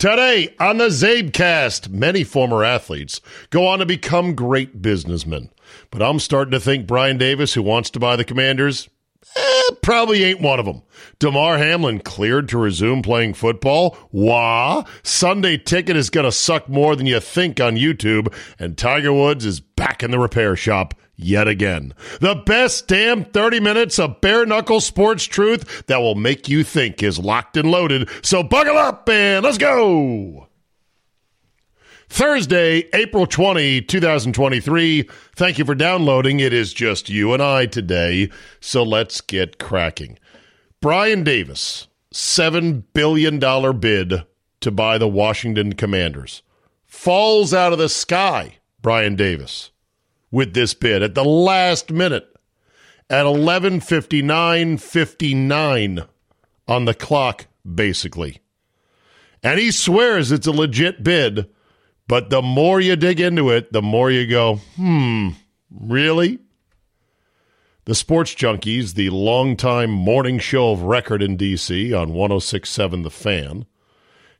Today on the Czabecast, many former athletes go on to become great businessmen. But I'm starting to think Brian Davis, who wants to buy the Commanders, eh, probably ain't one of them. Damar Hamlin cleared to resume playing football. Wah! Sunday ticket is going to suck more than you think on YouTube, and Tiger Woods is back in the repair shop yet again. The best damn 30 minutes of bare knuckle sports truth that will make you think is locked and loaded. So buckle up and let's go. Thursday, April 20, 2023. Thank you for downloading. It is just you and I today. So let's get cracking. Brian Davis, $7 billion bid to buy the Washington Commanders. Falls out of the sky, Brian Davis with this bid at the last minute at 11:59:59 on the clock basically. And he swears it's a legit bid, but the more you dig into it, the more you go, "Hmm, really?" The Sports Junkies, the longtime morning show of record in DC on 1067 The Fan,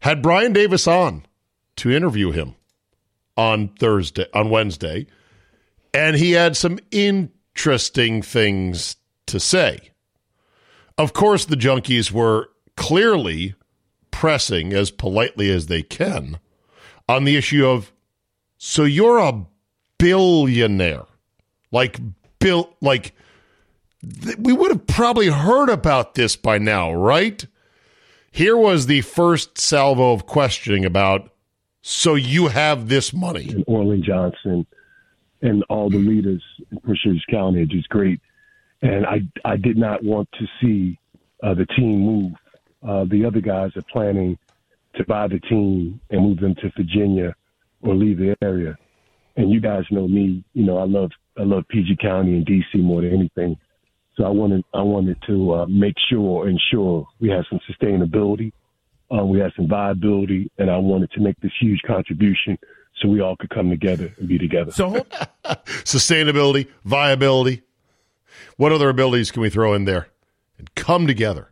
had Brian Davis on to interview him on Thursday on Wednesday and he had some interesting things to say. Of course, the junkies were clearly pressing as politely as they can on the issue of so you're a billionaire. Like bill like th- we would have probably heard about this by now, right? Here was the first salvo of questioning about so you have this money. And Orlin Johnson and all the leaders in Prince County just great. And I, I did not want to see uh, the team move. Uh, the other guys are planning to buy the team and move them to Virginia or leave the area. And you guys know me, you know, I love I love PG County and DC more than anything. So I wanted I wanted to uh, make sure ensure we have some sustainability Uh, we had some viability, and I wanted to make this huge contribution so we all could come together and be together. So, Sustainability, viability. What other abilities can we throw in there? And come together.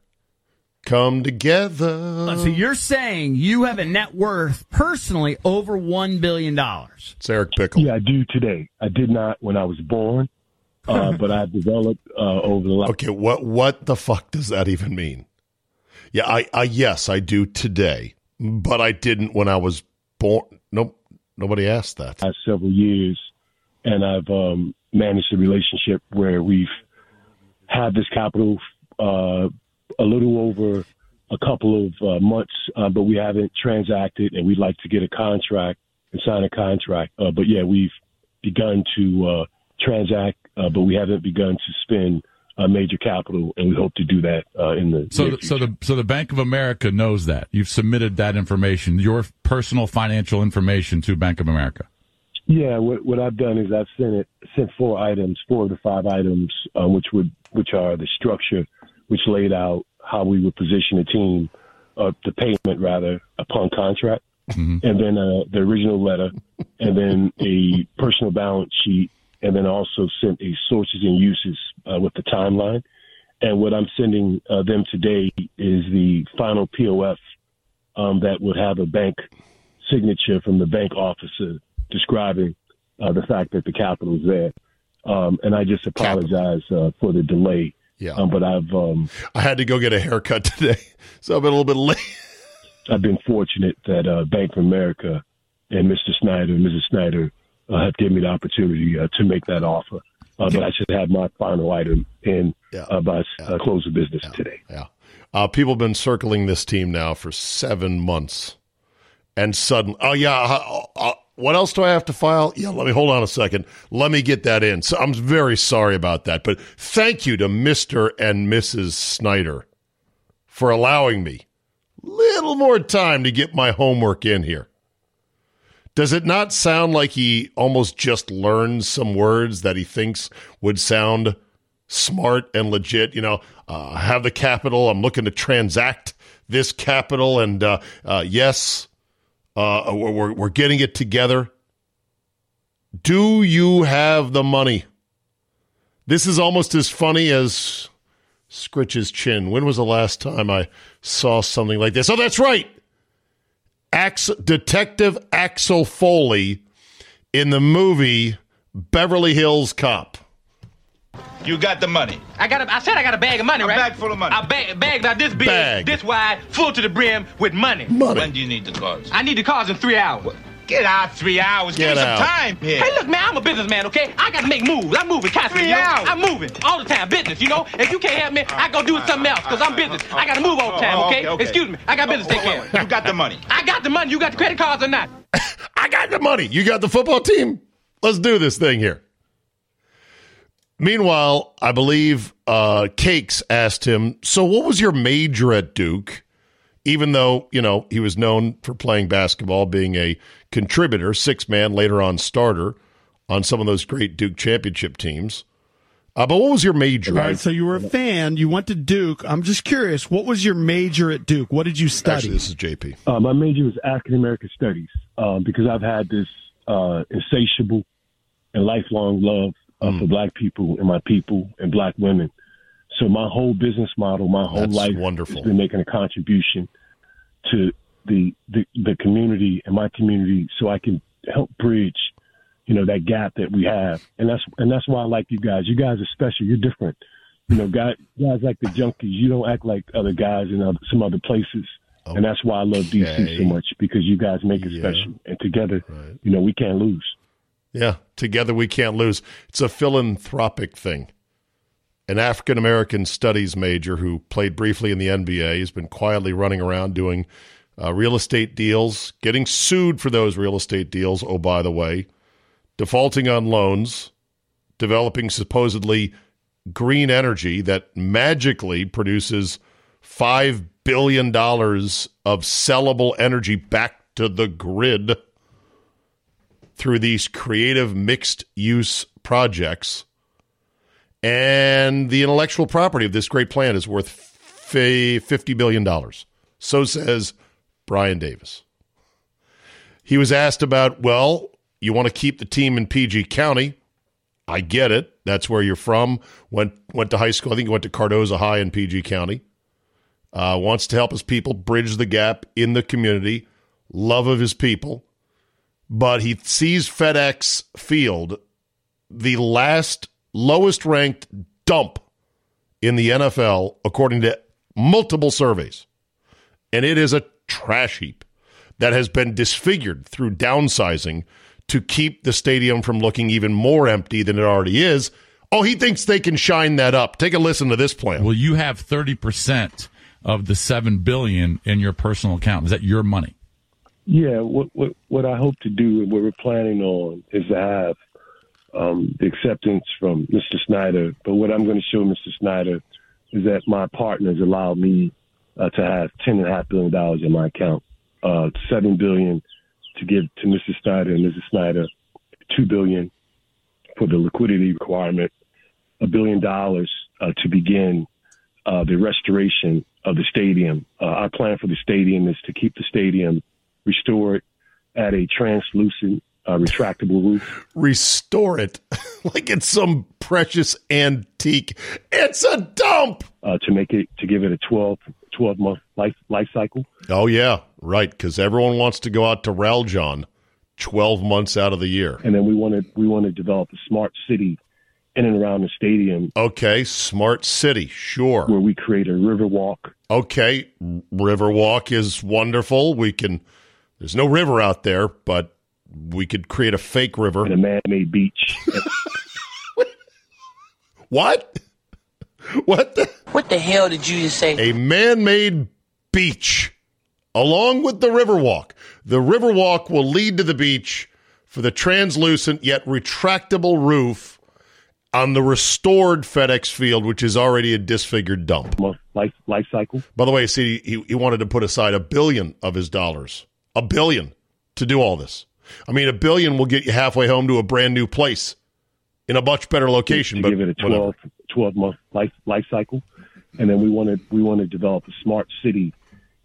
Come together. so you're saying you have a net worth personally over $1 billion. It's Eric Bickel. Yeah, I do today. I did not when I was born, uh, but I've developed uh, over the last. Okay, what what the fuck does that even mean? Yeah, I, I yes, I do today, but I didn't when I was born. Nope, nobody asked that. last several years, and I've um, managed a relationship where we've had this capital uh, a little over a couple of uh, months, uh, but we haven't transacted, and we'd like to get a contract and sign a contract. Uh, but yeah, we've begun to uh, transact, uh, but we haven't begun to spend uh, major capital, and we hope to do that uh, in the So, the, so the so the Bank of America knows that you've submitted that information, your personal financial information to Bank of America. Yeah, what, what I've done is I've sent it sent four items, four of the five items, which would which are the structure, which laid out how we would position a team, uh, the payment rather upon contract, and then uh, the original letter, and then a personal balance sheet, and then also sent a sources and uses uh, with the timeline. And what I'm sending uh, them today is the final POF um, that would have a bank signature from the bank officer describing uh, the fact that the capital is there. Um, and I just apologize uh, for the delay. Yeah. Um, but I've um, I had to go get a haircut today, so I've been a little bit late. I've been fortunate that uh, Bank of America and Mr. Snyder and Mrs. Snyder uh, have given me the opportunity uh, to make that offer. Uh, but I should have my final item in Yeah. uh, by uh, close of business today. Yeah. Uh, people have been circling this team now for seven months. And suddenly, oh, yeah. Uh, uh, what else do I have to file? Yeah, let me hold on a second. Let me get that in. So I'm very sorry about that. But thank you to Mr. and Mrs. Snyder for allowing me little more time to get my homework in here. Does it not sound like he almost just learned some words that he thinks would sound smart and legit? You know, uh, have the capital. I'm looking to transact this capital, and uh, uh, yes, uh, we're, we're getting it together. Do you have the money? This is almost as funny as Scritch's chin. When was the last time I saw something like this? Oh, that's right. Ax- Detective Axel Foley in the movie Beverly Hills Cop. You got the money. I got a, I said I got a bag of money, A right? bag full of money. A bag, bag about this big, Bag. this wide, full to the brim with money. Money. When do you need the cars? I need the cars in three hours. Get out three hours. Get Give me some time here. Hey, look, man, I'm a businessman, okay? I got to make moves. I'm moving constantly. Three you know? hours. I'm moving all the time. Business, you know? If you can't help me, I go do something else because I'm business. I got to move all the time, Oh, okay? okay, okay. Excuse me. I got oh, business to take care of. You got the money. I got the money. You got the credit cards or not? I got the money. You got the football team. Let's do this thing here. Meanwhile, I believe uh, Cakes asked him, So, what was your major at Duke? Even though, you know, he was known for playing basketball, being a contributor, six man, later on starter on some of those great Duke championship teams. Uh, but what was your major? All right, so you were a fan. You went to Duke. I'm just curious, what was your major at Duke? What did you study? Actually, this is JP. Uh, my major was African American Studies um, because I've had this uh, insatiable and lifelong love uh, Hmm. for Black people and my people and Black women. So my whole business model, my whole That's life, wonderful. has been making a contribution to the, the the community and my community, so I can help bridge, you know, that gap that we have. And that's and that's why I like you guys. You guys are special. You're different. You know, guys, guys like the junkies. You don't act like other guys in other, some other places. And that's why I love DC so much because you guys make it Yeah. special. And together, you know, we can't lose. Yeah, together we can't lose. It's a philanthropic thing. An African American studies major who played briefly in the NBA has been quietly running around doing uh, real estate deals, getting sued for those real estate deals. Oh, by the way, defaulting on loans, developing supposedly green energy that magically produces $5 billion of sellable energy back to the grid through these creative mixed use projects. And the intellectual property of this great plan is worth $50 billion. So says Brian Davis. He was asked about, well, you want to keep the team in PG County. I get it. That's where you're from. Went went to high school. I think he went to Cardozo High in PG County. Uh, wants to help his people bridge the gap in the community. Love of his people, but he sees FedEx Field the last lowest ranked dump in the NFL according to multiple surveys, and it is a trash heap that has been disfigured through downsizing to keep the stadium from looking even more empty than it already is. Oh, he thinks they can shine that up. Take a listen to this plan. Well, you have 30% of the 7 billion in your personal account. Is that your money? Yeah, what what what I hope to do and what we're planning on is to have um, the acceptance from Mr. Snyder. But what I'm going to show Mr. Snyder is that my partners allow me uh, to have ten and a half billion dollars in my account, uh, seven billion to give to Mr. Snyder and Mrs. Snyder, two billion for the liquidity requirement, a billion dollars uh, to begin uh, the restoration of the stadium. Uh, our plan for the stadium is to keep the stadium restored at a translucent, uh, retractable roof. Restore it like it's some precious antique. It's a dump. Uh, to make it to give it a 12, 12 month life life cycle. Oh yeah, right. Because everyone wants to go out to Raljon twelve months out of the year. And then we want to we want to develop a smart city in and around the stadium Okay, smart city, sure. where we create a river walk. Okay, Riverwalk is wonderful. We can. There's no river out there, but we could create a fake river. and a man-made beach. What? What? The? What the hell did you just say? A man-made beach, along with the Riverwalk. The Riverwalk will lead to the beach for the translucent yet retractable roof on the restored FedEx Field, which is already a disfigured dump. life life cycle. By the way, see, he, he wanted to put aside a billion of his dollars, a billion, to do all this. I mean, a billion will get you halfway home to a brand new place in a much better location. But give it a whatever. 12, 12 month life life cycle, and then we want to we want to develop a smart city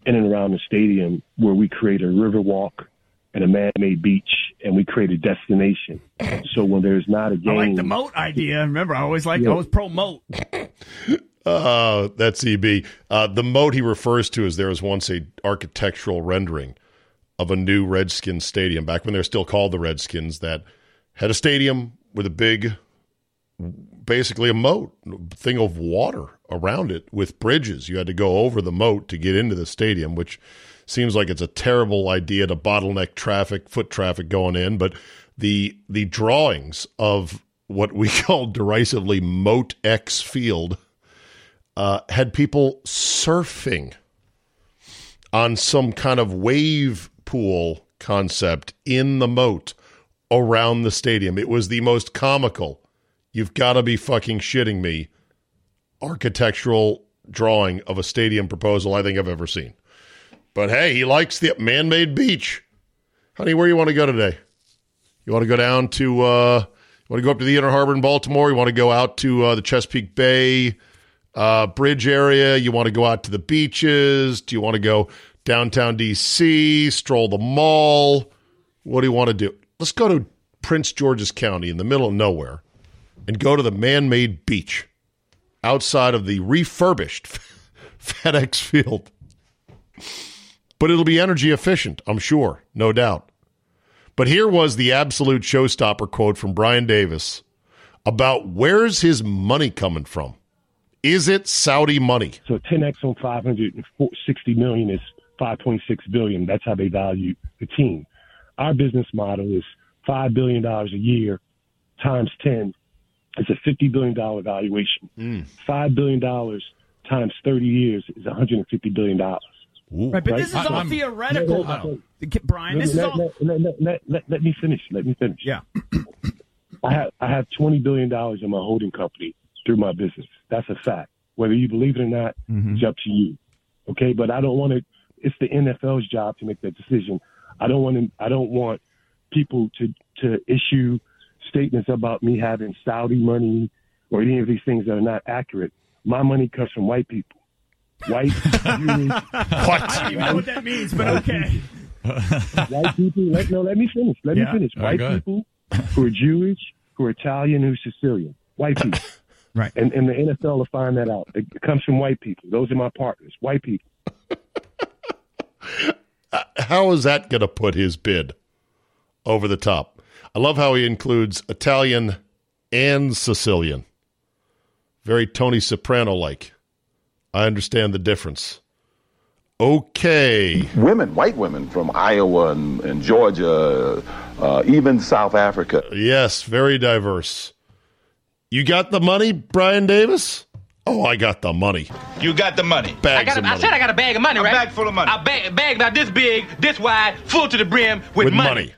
in and around the stadium where we create a river walk and a man-made beach, and we create a destination. So when there's not a game, I like the moat idea. Remember, I always like I Yeah. was pro moat. Uh, that's EB. Uh, the moat he refers to is there was once a architectural rendering of a new Redskins stadium back when they were still called the Redskins that had a stadium with a big, basically a moat thing of water around it with bridges. You had to go over the moat to get into the stadium, which seems like it's a terrible idea to bottleneck traffic, foot traffic going in. But the the drawings of what we call derisively Moat X Field uh, had people surfing on some kind of wave pool concept in the moat around the stadium. It was the most comical. You've got to be fucking shitting me. Architectural drawing of a stadium proposal I think I've ever seen. But hey, he likes the man made beach. Honey, where you want to go today? You want to go down to, uh, you want to go up to the Inner Harbor in Baltimore? You want to go out to uh, the Chesapeake Bay? uh, bridge area? You want to go out to the beaches? Do you want to go downtown DC, stroll the mall? What do you want to do? Let's go to Prince George's County in the middle of nowhere and go to the man made beach outside of the refurbished FedEx Field. But it'll be energy efficient, I'm sure, no doubt. But here was the absolute showstopper quote from Brian Davis about where's his money coming from? Is it Saudi money? So 10x on 560 million is 5.6 billion. That's how they value the team. Our business model is five billion dollars a year times 10. It's a 50 billion dollar valuation. Hmm. Five billion dollars times 30 years is 150 billion dollars. Right, but Right. this is I- all I'm- theoretical, No, no, though. Brian, this is let, all. let, let, let, let, let, let me finish. Let me finish. Yeah. I have I have twenty billion dollars in my holding company through my business. That's a fact. Whether you believe it or not, mm-hmm. it's up to you. Okay, but I don't want to. It's the NFL's job to make that decision. I don't want to. I don't want people to to issue statements about me having Saudi money or any of these things that are not accurate. My money comes from white people. white, Jewish, I don't even know what that means, but okay. white people. Let, no, let me finish. Let Yeah. me finish. White go people who are Jewish, who are Italian, who are Sicilian. White people. Right. And, and the NFL will find that out. It comes from white people. Those are my partners. White people. How is that going to put his bid over the top? I love how he includes Italian and Sicilian. Very Tony Soprano like. I understand the difference. Okay. women, white women from Iowa and, and Georgia, uh, even South Africa. Yes, very diverse. You got the money, Brian Davis? Oh, I got the money. You got the money. Bags I, got of a, I money. said I got a bag of money, A right? bag full of money. A bag, bag about this big, this wide, full to the brim with, with money.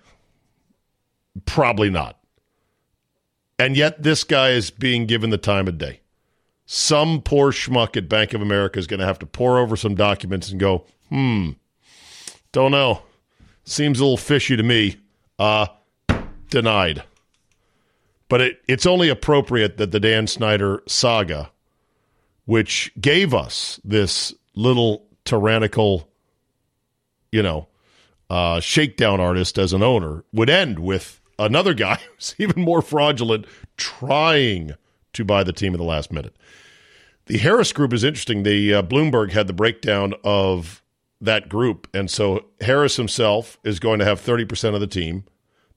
Probably not. And yet, this guy is being given the time of day. Some poor schmuck at Bank of America is going to have to pour over some documents and go, hmm, don't know. Seems a little fishy to me. Uh, denied. But it, it's only appropriate that the Dan Snyder saga, which gave us this little tyrannical, you know, uh, shakedown artist as an owner would end with another guy who's even more fraudulent trying to buy the team at the last minute. The Harris group is interesting. The uh, Bloomberg had the breakdown of that group, and so Harris himself is going to have thirty percent of the team.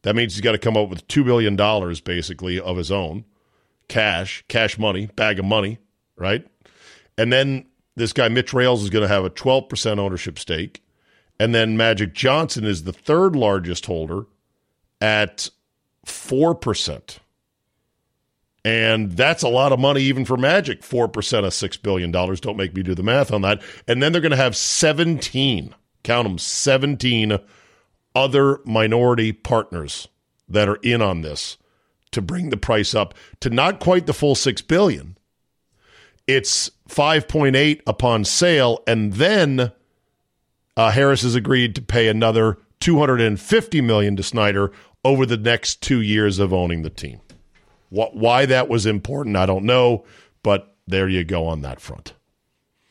That means he's got to come up with two billion dollars basically of his own cash, cash money, bag of money, right? And then this guy Mitch Rales is going to have a twelve percent ownership stake. And then Magic Johnson is the third largest holder at 4%. And that's a lot of money even for Magic. 4% of $6 billion. Don't make me do the math on that. And then they're going to have 17, count them, 17 other minority partners that are in on this to bring the price up to not quite the full 6 billion. It's 5.8 upon sale and then uh, Harris has agreed to pay another 250 million to Snyder over the next 2 years of owning the team. What, why that was important, I don't know, but there you go on that front.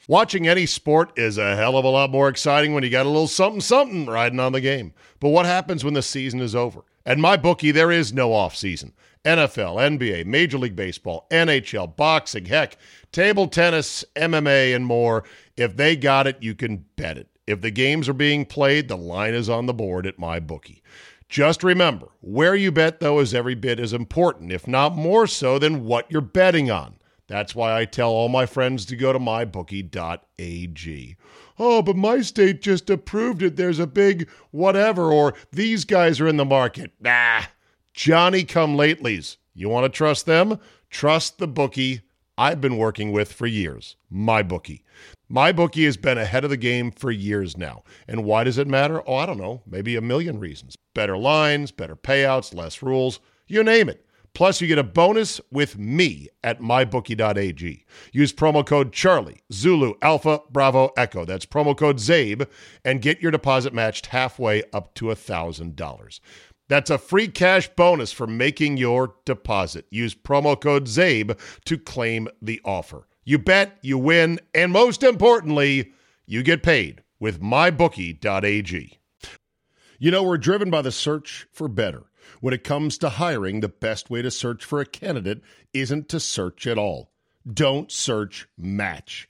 Watching any sport is a hell of a lot more exciting when you got a little something something riding on the game. But what happens when the season is over? At my bookie, there is no off season. NFL, NBA, Major League Baseball, NHL, boxing, heck, table tennis, MMA, and more. If they got it, you can bet it. If the games are being played, the line is on the board at my bookie. Just remember, where you bet, though, is every bit as important, if not more so, than what you're betting on. That's why I tell all my friends to go to mybookie.ag. Oh, but my state just approved it. There's a big whatever, or these guys are in the market. Nah, Johnny come latelys. You want to trust them? Trust the bookie I've been working with for years, my bookie. My bookie has been ahead of the game for years now. And why does it matter? Oh, I don't know, maybe a million reasons. Better lines, better payouts, less rules, you name it. Plus, you get a bonus with me at mybookie.ag. Use promo code Charlie, Zulu, Alpha, Bravo, Echo. That's promo code CZABE, and get your deposit matched halfway up to $1,000. That's a free cash bonus for making your deposit. Use promo code CZABE to claim the offer. You bet, you win, and most importantly, you get paid with mybookie.ag. You know, we're driven by the search for better. When it comes to hiring, the best way to search for a candidate isn't to search at all. Don't search, match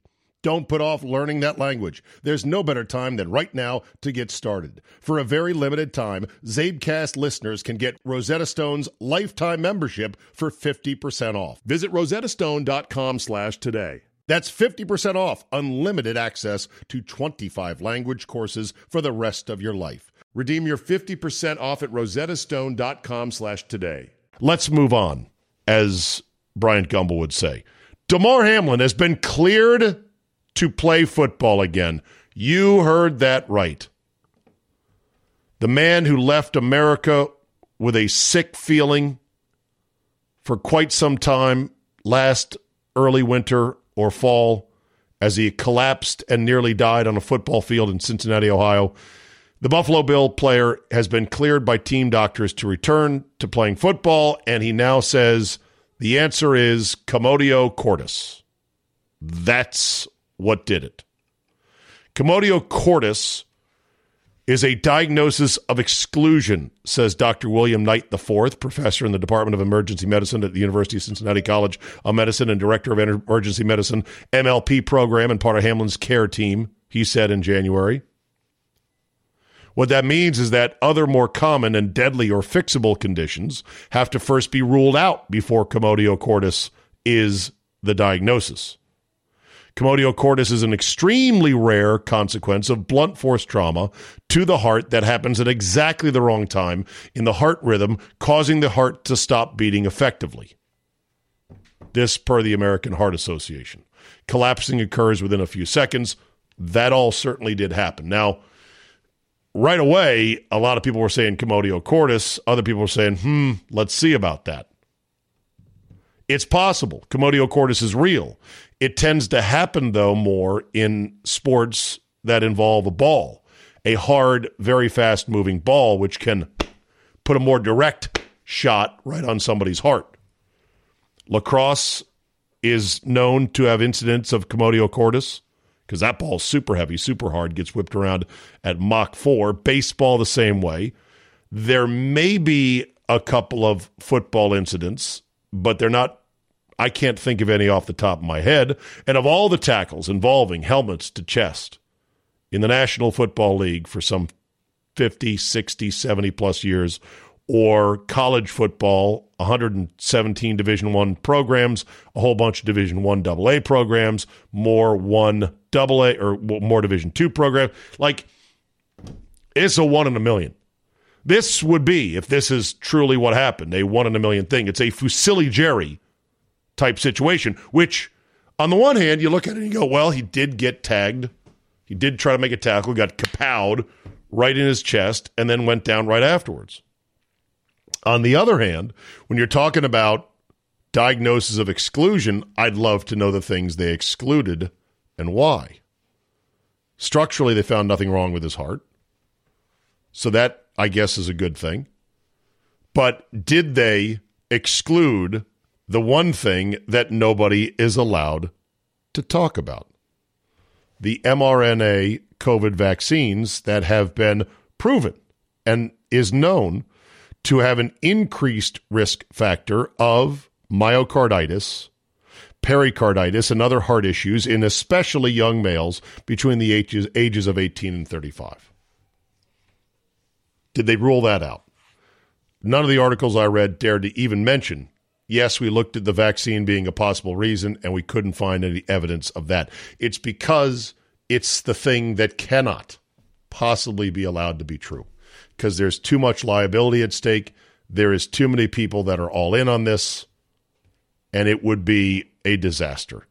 Don't put off learning that language. There's no better time than right now to get started. For a very limited time, Czabecast listeners can get Rosetta Stone's lifetime membership for 50% off. Visit rosettastone.com slash today. That's 50% off unlimited access to 25 language courses for the rest of your life. Redeem your 50% off at rosettastone.com slash today. Let's move on, as Bryant Gumbel would say. Damar Hamlin has been cleared to play football again. You heard that right. The man who left America with a sick feeling for quite some time last early winter or fall as he collapsed and nearly died on a football field in Cincinnati, Ohio. The Buffalo Bill player has been cleared by team doctors to return to playing football, and he now says the answer is commotio cordis. That's what did it. Commotio cordis is a diagnosis of exclusion, says Dr. William Knight IV, professor in the Department of Emergency Medicine at the University of Cincinnati College of Medicine and director of emergency medicine MLP program and part of Hamlin's care team, he said in January. What that means is that other more common and deadly or fixable conditions have to first be ruled out before commotio cordis is the diagnosis. Commotio cordis is an extremely rare consequence of blunt force trauma to the heart that happens at exactly the wrong time in the heart rhythm, causing the heart to stop beating effectively. This, per the American Heart Association. Collapsing occurs within a few seconds. That all certainly did happen. Now, right away, a lot of people were saying commotio cordis. Other people were saying, hmm, let's see about that. It's possible. Commotio cordis is real. It tends to happen, though, more in sports that involve a ball, a hard, very fast moving ball, which can put a more direct shot right on somebody's heart. Lacrosse is known to have incidents of commotio cordis because that ball's super heavy, super hard, gets whipped around at Mach 4. Baseball, the same way. There may be a couple of football incidents, but they're not I can't think of any off the top of my head. And of all the tackles involving helmets to chest in the National Football League for some 50, 60, 70 plus years, or college football, 117 Division One programs, a whole bunch of Division One AA programs, more one AA or more Division Two programs. Like it's a one in a million. This would be, if this is truly what happened, a one in a million thing. It's a Fusilli Jerry type situation, which on the one hand, you look at it and you go, well, he did get tagged. He did try to make a tackle, got kapowed right in his chest, and then went down right afterwards. On the other hand, when you're talking about diagnosis of exclusion, I'd love to know the things they excluded and why. Structurally, they found nothing wrong with his heart. So that, I guess, is a good thing. But did they exclude the one thing that nobody is allowed to talk about the mRNA COVID vaccines that have been proven and is known to have an increased risk factor of myocarditis, pericarditis, and other heart issues in especially young males between the ages, ages of 18 and 35. Did they rule that out? None of the articles I read dared to even mention Yes, we looked at the vaccine being a possible reason, and we couldn't find any evidence of that. It's because it's the thing that cannot possibly be allowed to be true because there's too much liability at stake. There is too many people that are all in on this, and it would be a disaster.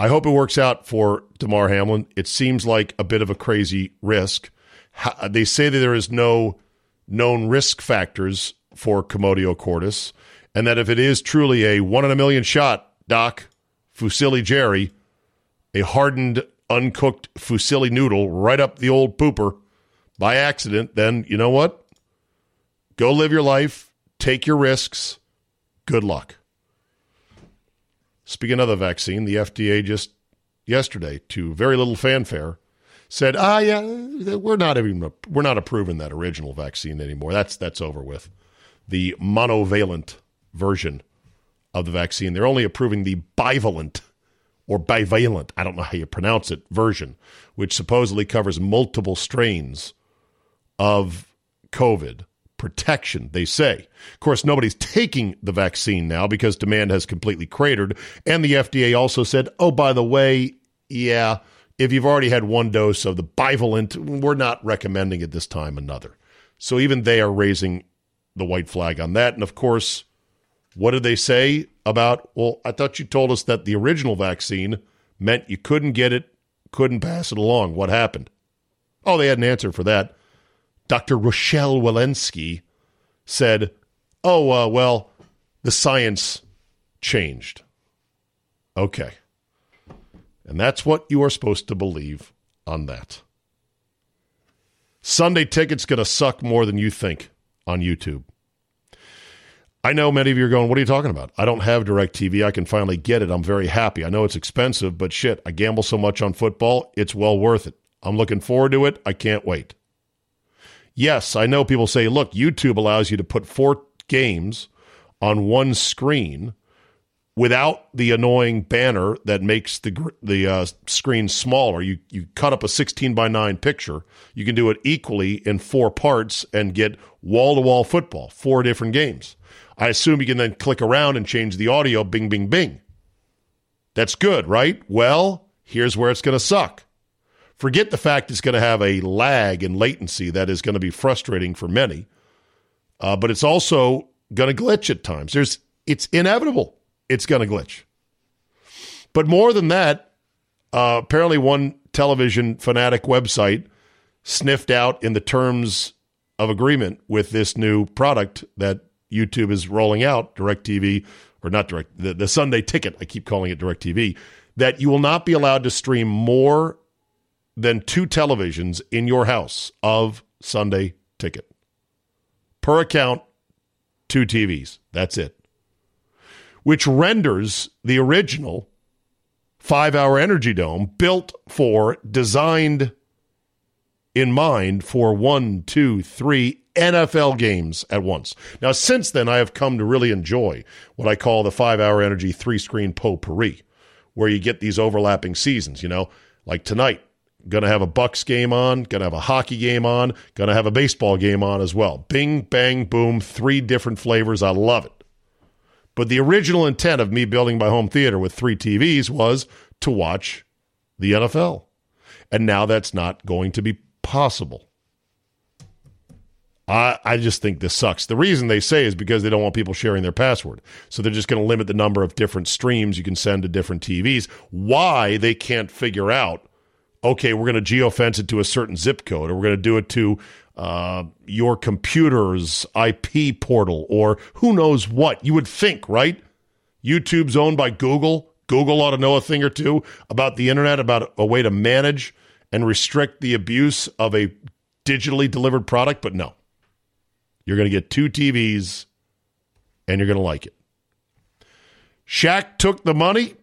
I hope it works out for Damar Hamlin. It seems like a bit of a crazy risk. They say that there is no known risk factors for Commotio cordis, and that if it is truly a one in a million shot, Doc, Fusilli Jerry, a hardened, uncooked fusilli noodle right up the old pooper by accident, then you know what? Go live your life, take your risks. Good luck. Speaking of the vaccine, the FDA just yesterday, to very little fanfare, said, "Ah, yeah, we're not even we're not approving that original vaccine anymore. That's that's over with. The monovalent version of the vaccine. They're only approving the bivalent or bivalent, I don't know how you pronounce it, version, which supposedly covers multiple strains of COVID protection, they say. Of course, nobody's taking the vaccine now because demand has completely cratered. And the FDA also said, oh, by the way, yeah, if you've already had one dose of the bivalent, we're not recommending at this time another. So even they are raising the white flag on that. And of course, what did they say about, well, I thought you told us that the original vaccine meant you couldn't get it, couldn't pass it along. What happened? Oh, they had an answer for that. Dr. Rochelle Walensky said, oh, uh, well, the science changed. Okay. And that's what you are supposed to believe on that. Sunday ticket's going to suck more than you think on YouTube. I know many of you are going, What are you talking about? I don't have DirecTV. I can finally get it. I'm very happy. I know it's expensive, but shit, I gamble so much on football, it's well worth it. I'm looking forward to it. I can't wait. Yes, I know people say, look, YouTube allows you to put four games on one screen without the annoying banner that makes the the uh, screen smaller. You you cut up a 16 by 9 picture. You can do it equally in four parts and get wall to wall football, four different games. I assume you can then click around and change the audio bing bing bing. That's good, right? Well, here's where it's going to suck. Forget the fact it's going to have a lag and latency that is going to be frustrating for many, uh, but it's also going to glitch at times. There's, it's inevitable. It's going to glitch. But more than that, uh, apparently one television fanatic website sniffed out in the terms of agreement with this new product that YouTube is rolling out, DirecTV, or not Direct, the, the Sunday Ticket, I keep calling it DirecTV, that you will not be allowed to stream more than two televisions in your house of Sunday ticket. Per account, two TVs. That's it. Which renders the original five hour energy dome built for, designed in mind for one, two, three NFL games at once. Now, since then, I have come to really enjoy what I call the five hour energy three screen potpourri, where you get these overlapping seasons. You know, like tonight, to have a Bucks game on, to have a hockey game on, to have a baseball game on as well. Bing, bang, boom, three different flavors. I love it. But the original intent of me building my home theater with three TVs was to watch the NFL. And now that's not going to be possible. I, I just think this sucks. The reason they say is because they don't want people sharing their password. So they're just going to limit the number of different streams you can send to different TVs. Why they can't figure out okay, we're going to geofence it to a certain zip code, or we're going to do it to uh, your computer's IP portal, or who knows what. You would think, right? YouTube's owned by Google. Google ought to know a thing or two about the internet, about a way to manage and restrict the abuse of a digitally delivered product, but no. You're going to get two TVs and you're going to like it. Shaq took the money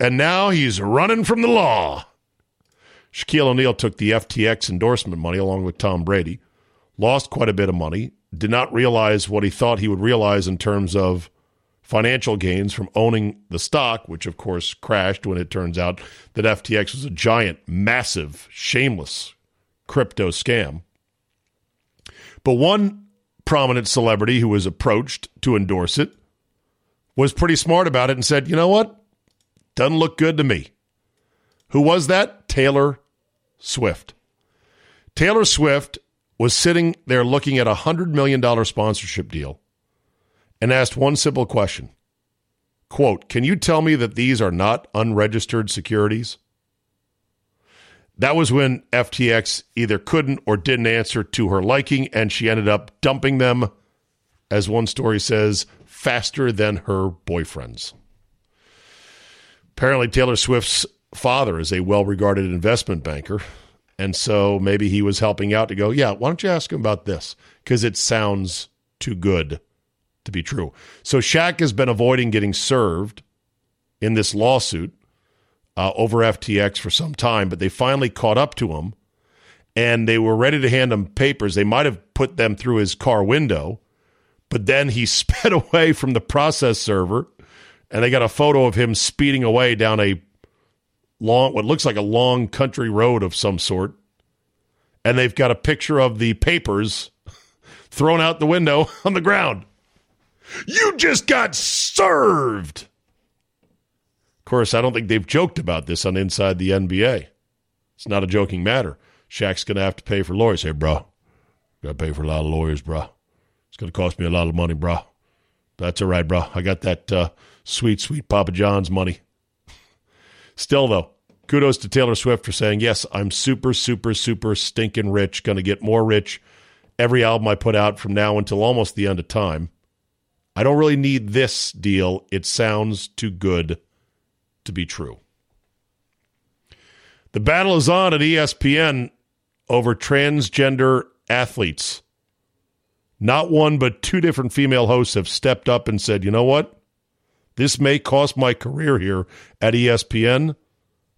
and now he's running from the law. Shaquille O'Neal took the FTX endorsement money along with Tom Brady, lost quite a bit of money, did not realize what he thought he would realize in terms of financial gains from owning the stock, which of course crashed when it turns out that FTX was a giant, massive, shameless crypto scam. But one prominent celebrity who was approached to endorse it was pretty smart about it and said, you know what? Doesn't look good to me. Who was that? Taylor Swift. Taylor Swift was sitting there looking at a $100 million sponsorship deal and asked one simple question Quote, can you tell me that these are not unregistered securities? That was when FTX either couldn't or didn't answer to her liking, and she ended up dumping them, as one story says, faster than her boyfriends. Apparently, Taylor Swift's father is a well regarded investment banker. And so maybe he was helping out to go, yeah, why don't you ask him about this? Because it sounds too good to be true. So Shaq has been avoiding getting served in this lawsuit uh, over FTX for some time, but they finally caught up to him and they were ready to hand him papers. They might have put them through his car window, but then he sped away from the process server and they got a photo of him speeding away down a long, what looks like a long country road of some sort. And they've got a picture of the papers thrown out the window on the ground. You just got served. Course, I don't think they've joked about this on Inside the NBA. It's not a joking matter. Shaq's going to have to pay for lawyers. Hey, bro, got to pay for a lot of lawyers, bro. It's going to cost me a lot of money, bro. That's all right, bro. I got that uh, sweet, sweet Papa John's money. Still, though, kudos to Taylor Swift for saying, yes, I'm super, super, super stinking rich, going to get more rich every album I put out from now until almost the end of time. I don't really need this deal. It sounds too good to be true. The battle is on at ESPN over transgender athletes. Not one, but two different female hosts have stepped up and said, you know what? This may cost my career here at ESPN,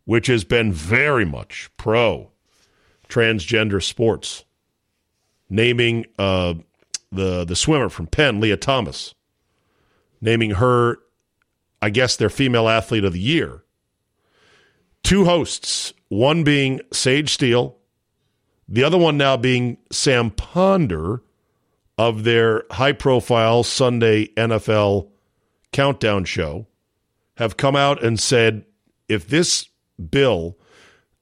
which has been very much pro transgender sports. Naming uh, the, the swimmer from Penn, Lia Thomas naming her, I guess, their female athlete of the year. Two hosts, one being Sage Steele, the other one now being Sam Ponder of their high profile Sunday NFL countdown show, have come out and said if this bill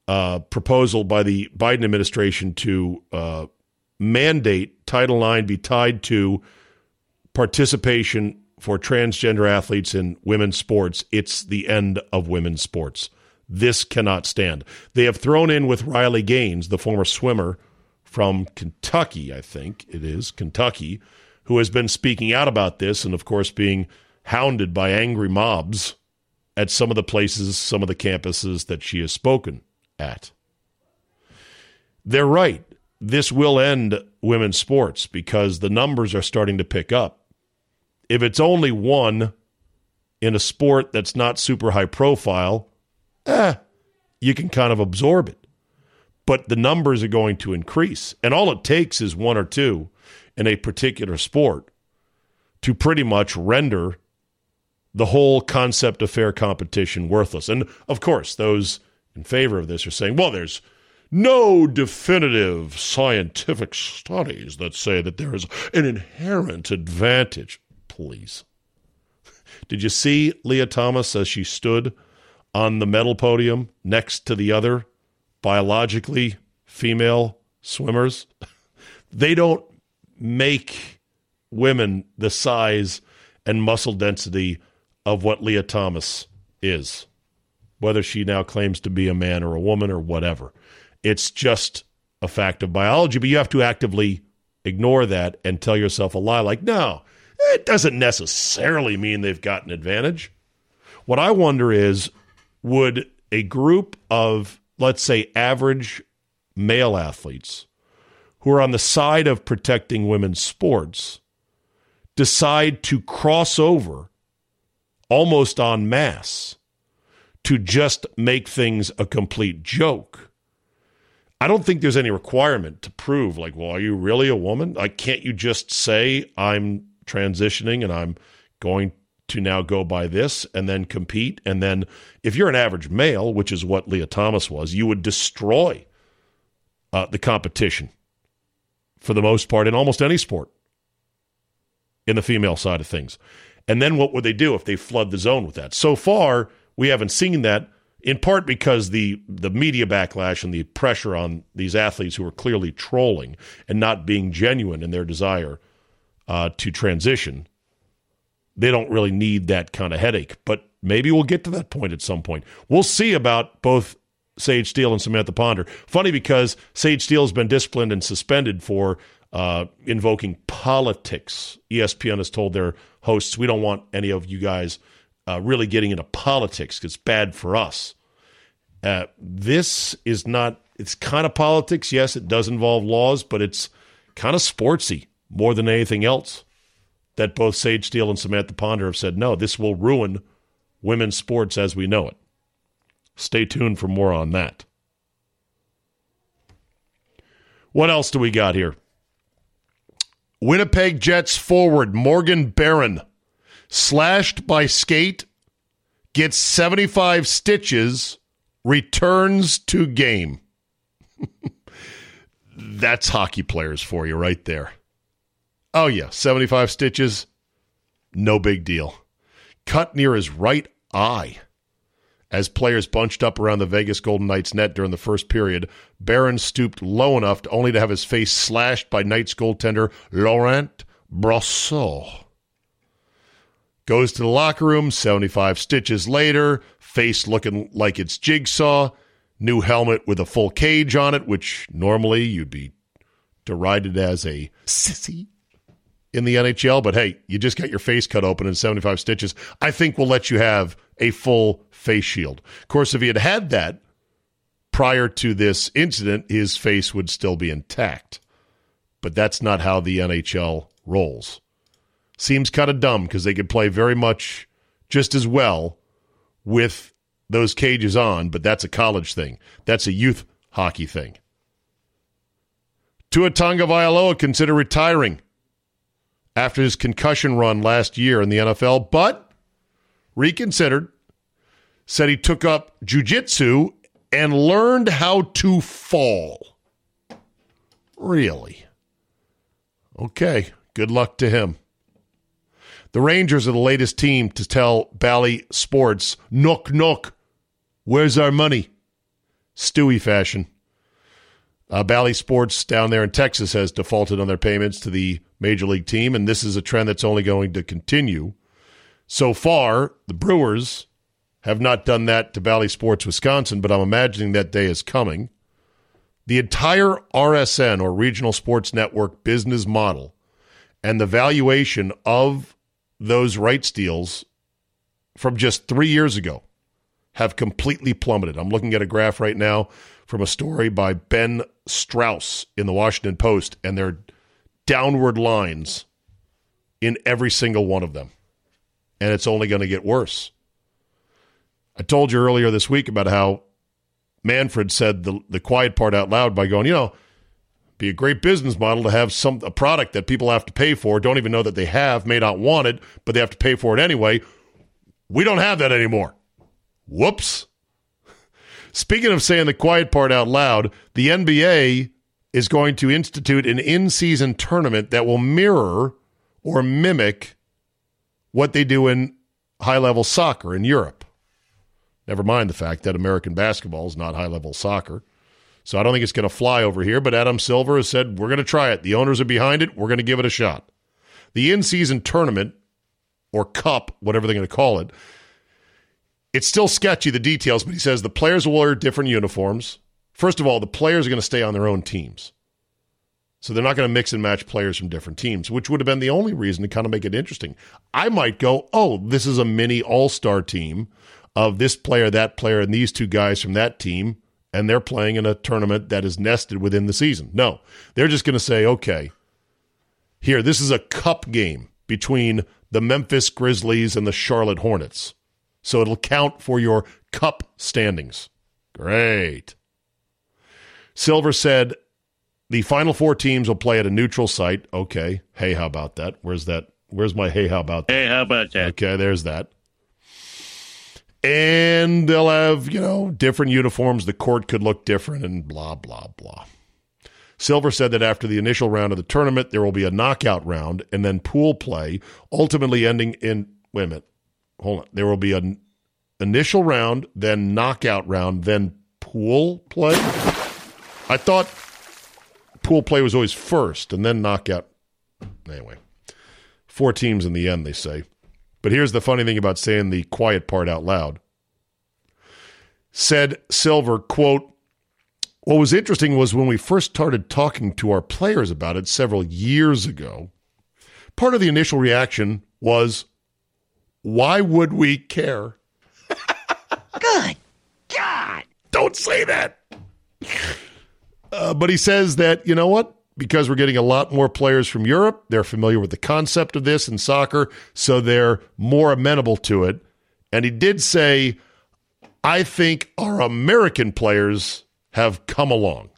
uh, proposal by the Biden administration to uh, mandate Title IX be tied to participation for transgender athletes in women's sports, it's the end of women's sports. This cannot stand. They have thrown in with Riley Gaines, the former swimmer from Kentucky, I think it is, Kentucky, who has been speaking out about this and, of course, being hounded by angry mobs at some of the places, some of the campuses that she has spoken at. They're right. This will end women's sports because the numbers are starting to pick up if it's only one in a sport that's not super high profile, eh, you can kind of absorb it. But the numbers are going to increase. And all it takes is one or two in a particular sport to pretty much render the whole concept of fair competition worthless. And of course, those in favor of this are saying, well, there's no definitive scientific studies that say that there is an inherent advantage please. Did you see Lia Thomas as she stood on the medal podium next to the other biologically female swimmers? They don't make women the size and muscle density of what Lia Thomas is, whether she now claims to be a man or a woman or whatever. It's just a fact of biology, but you have to actively ignore that and tell yourself a lie like, no, it doesn't necessarily mean they've got an advantage. What I wonder is would a group of, let's say, average male athletes who are on the side of protecting women's sports decide to cross over almost en masse to just make things a complete joke? I don't think there's any requirement to prove, like, well, are you really a woman? Like, can't you just say, I'm transitioning and I'm going to now go by this and then compete. And then if you're an average male, which is what Lia Thomas was, you would destroy uh, the competition for the most part in almost any sport in the female side of things. And then what would they do if they flood the zone with that? So far, we haven't seen that. In part because the the media backlash and the pressure on these athletes who are clearly trolling and not being genuine in their desire uh, to transition, they don't really need that kind of headache. But maybe we'll get to that point at some point. We'll see about both Sage Steele and Samantha Ponder. Funny because Sage Steele has been disciplined and suspended for uh, invoking politics. ESPN has told their hosts, we don't want any of you guys uh, really getting into politics 'cause it's bad for us. Uh, this is not, it's kind of politics. Yes, it does involve laws, but it's kind of sportsy more than anything else. That both Sage Steele and Samantha Ponder have said, no, this will ruin women's sports as we know it. Stay tuned for more on that. What else do we got here? Winnipeg Jets forward Morgan Barron slashed by skate, gets 75 stitches, returns to game. That's hockey players for you right there. Oh, yeah, 75 stitches, no big deal. Cut near his right eye. As players bunched up around the Vegas Golden Knights net during the first period, Barron stooped low enough to only to have his face slashed by Knights goaltender Laurent Brossoit. Goes to the locker room, 75 stitches later, face looking like it's jigsaw, new helmet with a full cage on it, which normally you'd be derided as a sissy in the NHL. But hey, you just got your face cut open in 75 stitches. I think we'll let you have a full face shield. Of course, if he had had that prior to this incident, his face would still be intact. But that's not how the NHL rolls. Seems kind of dumb because they could play very much just as well with those cages on, but that's a college thing. That's a youth hockey thing. Tua Tagovailoa consider retiring after his concussion run last year in the NFL, but reconsidered, said he took up jujitsu and learned how to fall. Really? Okay, good luck to him. The Rangers are the latest team to tell Bally Sports, Nook Nook, where's our money? Stewie fashion. Uh, Bally Sports down there in Texas has defaulted on their payments to the major league team, and this is a trend that's only going to continue. So far, the Brewers have not done that to Bally Sports Wisconsin, but I'm imagining that day is coming. The entire RSN or Regional Sports Network business model and the valuation of those rights deals from just three years ago have completely plummeted. I'm looking at a graph right now from a story by Ben Strauss in the Washington Post, and they're downward lines in every single one of them. And it's only going to get worse. I told you earlier this week about how Manfred said the, the quiet part out loud by going, you know, be a great business model to have some a product that people have to pay for, don't even know that they have, may not want it, but they have to pay for it anyway. We don't have that anymore. Whoops. Speaking of saying the quiet part out loud, the NBA is going to institute an in season tournament that will mirror or mimic what they do in high level soccer in Europe. Never mind the fact that American basketball is not high level soccer. So I don't think it's going to fly over here, but Adam Silver has said, we're going to try it. The owners are behind it. We're going to give it a shot. The in season tournament or cup, whatever they're going to call it, it's still sketchy, the details, but he says the players will wear different uniforms. First of all, the players are going to stay on their own teams. So they're not going to mix and match players from different teams, which would have been the only reason to kind of make it interesting. I might go, oh, this is a mini all star team of this player, that player, and these two guys from that team, and they're playing in a tournament that is nested within the season. No, they're just going to say, okay, here, this is a cup game between the Memphis Grizzlies and the Charlotte Hornets. So it'll count for your cup standings. Great. Silver said the final four teams will play at a neutral site. Okay. Hey, how about that? Where's that? Where's my hey, how about that? Hey, how about that? Okay, there's that. And they'll have, you know, different uniforms. The court could look different and blah, blah, blah. Silver said that after the initial round of the tournament, there will be a knockout round and then pool play, ultimately ending in wait a minute. Hold on. There will be an initial round, then knockout round, then pool play. I thought pool play was always first and then knockout. Anyway, four teams in the end, they say. But here's the funny thing about saying the quiet part out loud. Said Silver, quote, what was interesting was when we first started talking to our players about it several years ago, part of the initial reaction was, why would we care? Good God. Don't say that. Uh, but he says that, you know what? Because we're getting a lot more players from Europe, they're familiar with the concept of this in soccer, so they're more amenable to it. And he did say, I think our American players have come along.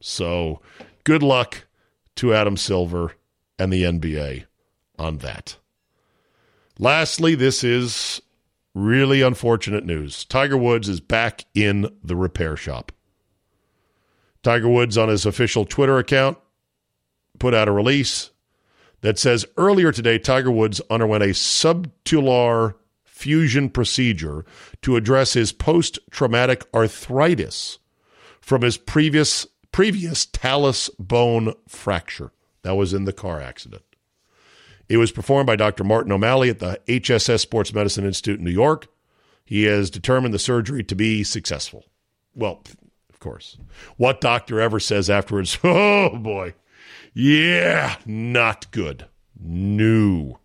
So good luck to Adam Silver and the NBA on that. Lastly, this is really unfortunate news. Tiger Woods is back in the repair shop. Tiger Woods, on his official Twitter account, put out a release that says earlier today, Tiger Woods underwent a subtalar fusion procedure to address his post traumatic arthritis from his previous previous talus bone fracture. That was in the car accident. It was performed by Dr. Martin O'Malley at the HSS Sports Medicine Institute in New York. He has determined the surgery to be successful. Well, of course. What doctor ever says afterwards, oh boy, yeah, not good. No.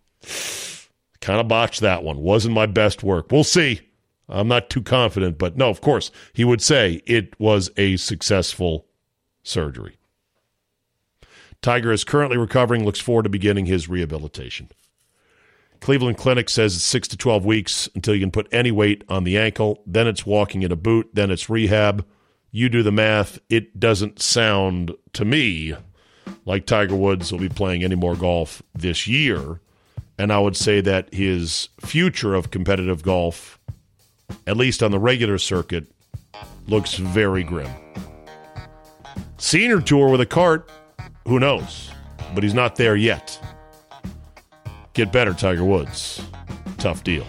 Kind of botched that one. Wasn't my best work. We'll see. I'm not too confident, but no, of course, he would say it was a successful surgery. Tiger is currently recovering, looks forward to beginning his rehabilitation. Cleveland Clinic says it's 6 to 12 weeks until you can put any weight on the ankle. Then it's walking in a boot. Then it's rehab. You do the math. It doesn't sound to me like Tiger Woods will be playing any more golf this year. And I would say that his future of competitive golf, at least on the regular circuit, looks very grim. Senior tour with a cart, who knows? But he's not there yet. Get better, Tiger Woods. Tough deal.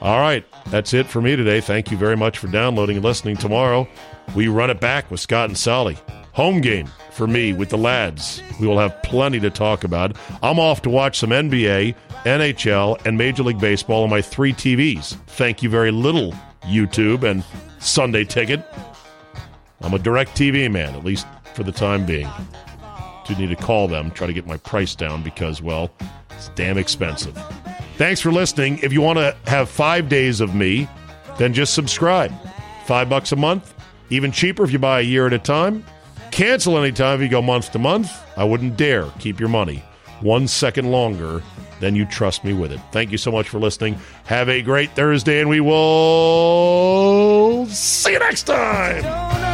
All right, that's it for me today. Thank you very much for downloading and listening. Tomorrow, we run it back with Scott and Solly. Home game for me with the lads. We will have plenty to talk about. I'm off to watch some NBA, NHL, and Major League Baseball on my three TVs. Thank you very little, YouTube and Sunday Ticket. I'm a DirecTV man, at least for the time being. Do need to call them, try to get my price down because, well, it's damn expensive. Thanks for listening. If you want to have five days of me, then just subscribe. Five bucks a month, even cheaper if you buy a year at a time. Cancel anytime if you go month to month. I wouldn't dare keep your money one second longer than you trust me with it. Thank you so much for listening. Have a great Thursday, and we will see you next time.